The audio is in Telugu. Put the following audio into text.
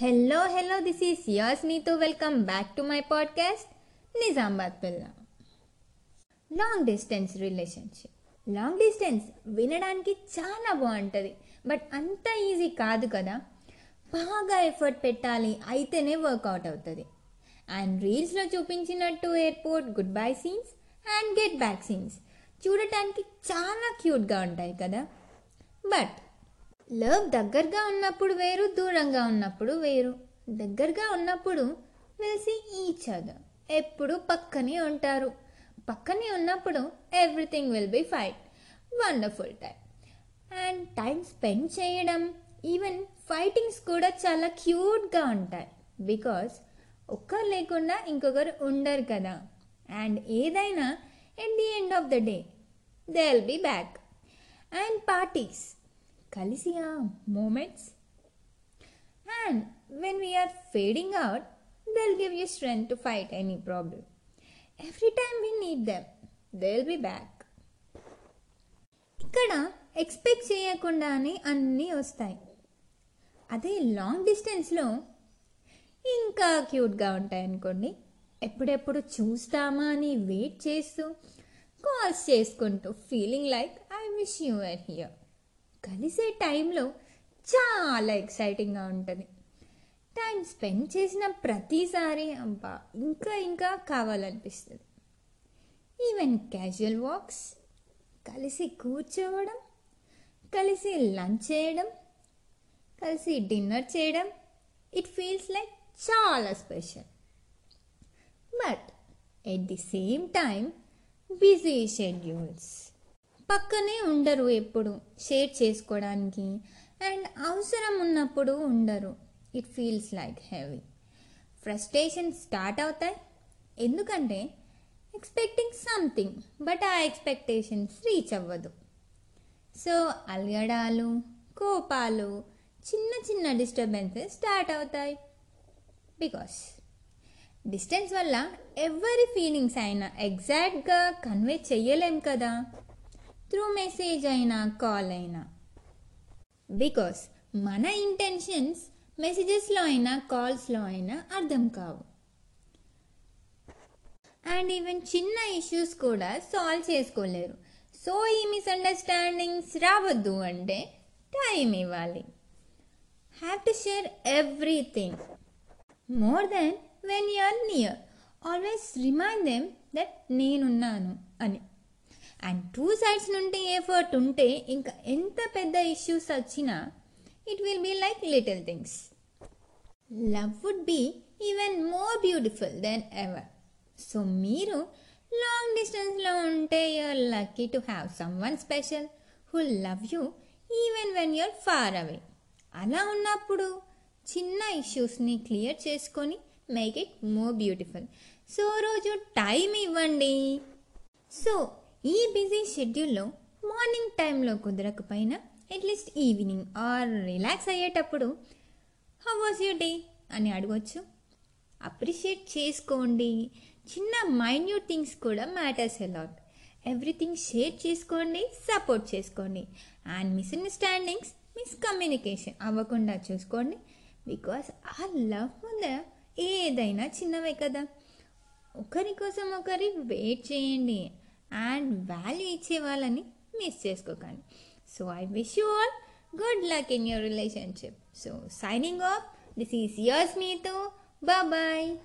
Hello hello this is yours నీతో welcome back to my podcast Nizamabad పిల్ల long distance relationship long distance వినడానికి చాలా బాగుంటుంది. బట్ అంత ఈజీ కాదు కదా. బాగా ఎఫర్ట్ పెట్టాలి అయితేనే వర్కౌట్ అవుతుంది. అండ్ రీల్స్లో చూపించినట్టు airport goodbye scenes and get back scenes చూడటానికి చాలా క్యూట్గా ఉంటాయి కదా. బట్ లవ్ దగ్గరగా ఉన్నప్పుడు వేరు దూరంగా ఉన్నప్పుడు వేరు. దగ్గరగా ఉన్నప్పుడు వెలిసి ఈచ్ అదర్ ఎప్పుడు పక్కనే ఉంటారు. పక్కనే ఉన్నప్పుడు everything will be fine wonderful time and time spend చేయడం. ఈవెన్ ఫైటింగ్స్ కూడా చాలా క్యూట్గా ఉంటాయి. బికాస్ ఒక్కరు లేకుండా ఇంకొకరు ఉండరు కదా. అండ్ ఏదైనా at the end of the day they will be back and parties కలిసి ఆ moments and when we're fading out they'll give you strength to fight any problem every time we need them they will be back ఇక్కడ ఎక్స్పెక్ట్ చేయకుండానే అన్నీ వస్తాయి. అదే లాంగ్ డిస్టెన్స్లో ఇంకా క్యూట్గా ఉంటాయి అనుకోండి. ఎప్పుడెప్పుడు చూస్తామా అని వెయిట్ చేస్తూ కాల్స్ చేసుకుంటూ feeling like I wish you are here కలిసే టైంలో చాలా ఎక్సైటింగ్గా ఉంటుంది. టైం స్పెండ్ చేసిన ప్రతిసారి అబ్బా ఇంకా ఇంకా కావాలనిపిస్తుంది. ఈవెన్ క్యాజువల్ వాక్స్ కలిసి కూర్చోవడం కలిసి లంచ్ చేయడం కలిసి డిన్నర్ చేయడం ఇట్ ఫీల్స్ లైక్ చాలా special. But at the same time busy schedules. పక్కనే ఉండరు ఎప్పుడు షేర్ చేసుకోవడానికి. అండ్ అవసరం ఉన్నప్పుడు ఉండరు. It feels like heavy frustration start అవుతాయి. ఎందుకంటే ఎక్స్పెక్టింగ్ సంథింగ్ బట్ ఆ ఎక్స్పెక్టేషన్స్ రీచ్ అవ్వదు. సో అలగడాలు కోపాలు చిన్న చిన్న డిస్టర్బెన్సెస్ స్టార్ట్ అవుతాయి. బికాస్ డిస్టెన్స్ వల్ల ఎవరి ఫీలింగ్స్ అయినా ఎగ్జాక్ట్గా కన్వే చెయ్యలేం కదా. త్రూ మెసేజ్ అయినా కాల్ అయినా. బికాస్ మన ఇంటెన్షన్స్ మెసేజెస్లో అయినా కాల్స్లో అయినా అర్థం కావు. అండ్ ఈవెన్ చిన్న ఇష్యూస్ కూడా సాల్వ్ చేసుకోలేరు. సో ఈ మిస్అండర్స్టాండింగ్స్ రావద్దు అంటే టైం ఇవ్వాలి. Have to share everything more than when you're near always remind them that నేనున్నాను అని. అండ్ టూ సైడ్స్ నుండి ఎఫర్ట్ ఉంటే ఇంకా ఎంత పెద్ద ఇష్యూస్ వచ్చినా it will be like little things love would be even more beautiful than ever so మీరు లాంగ్ డిస్టెన్స్లో ఉంటే you're lucky to have someone special who love you even when you're far away అలా ఉన్నప్పుడు చిన్న ఇష్యూస్ని క్లియర్ చేసుకొని make it more beautiful so రోజు టైం ఇవ్వండి. సో ఈ బిజీ షెడ్యూల్లో మార్నింగ్ టైంలో కుదరకపోయినా at least evening or relax అయ్యేటప్పుడు హౌ వాజ్ యూ డే అని అడగొచ్చు. అప్రిషియేట్ చేసుకోండి. చిన్న మైన్యూట్ థింగ్స్ కూడా matters a lot everything share చేసుకోండి సపోర్ట్ చేసుకోండి. అండ్ మిస్అండర్స్టాండింగ్స్ మిస్కమ్యూనికేషన్ అవ్వకుండా చూసుకోండి. బికాస్ ఆ లవ్ ముందర ఏదైనా చిన్నవే కదా. ఒకరి కోసం ఒకరి వెయిట్ చేయండి. అండ్ వాల్యూ ఇచ్చే వాళ్ళని మిస్ చేసుకోకండి. So I wish you all good luck in your relationship so signing off this is yours మీతో బాయ్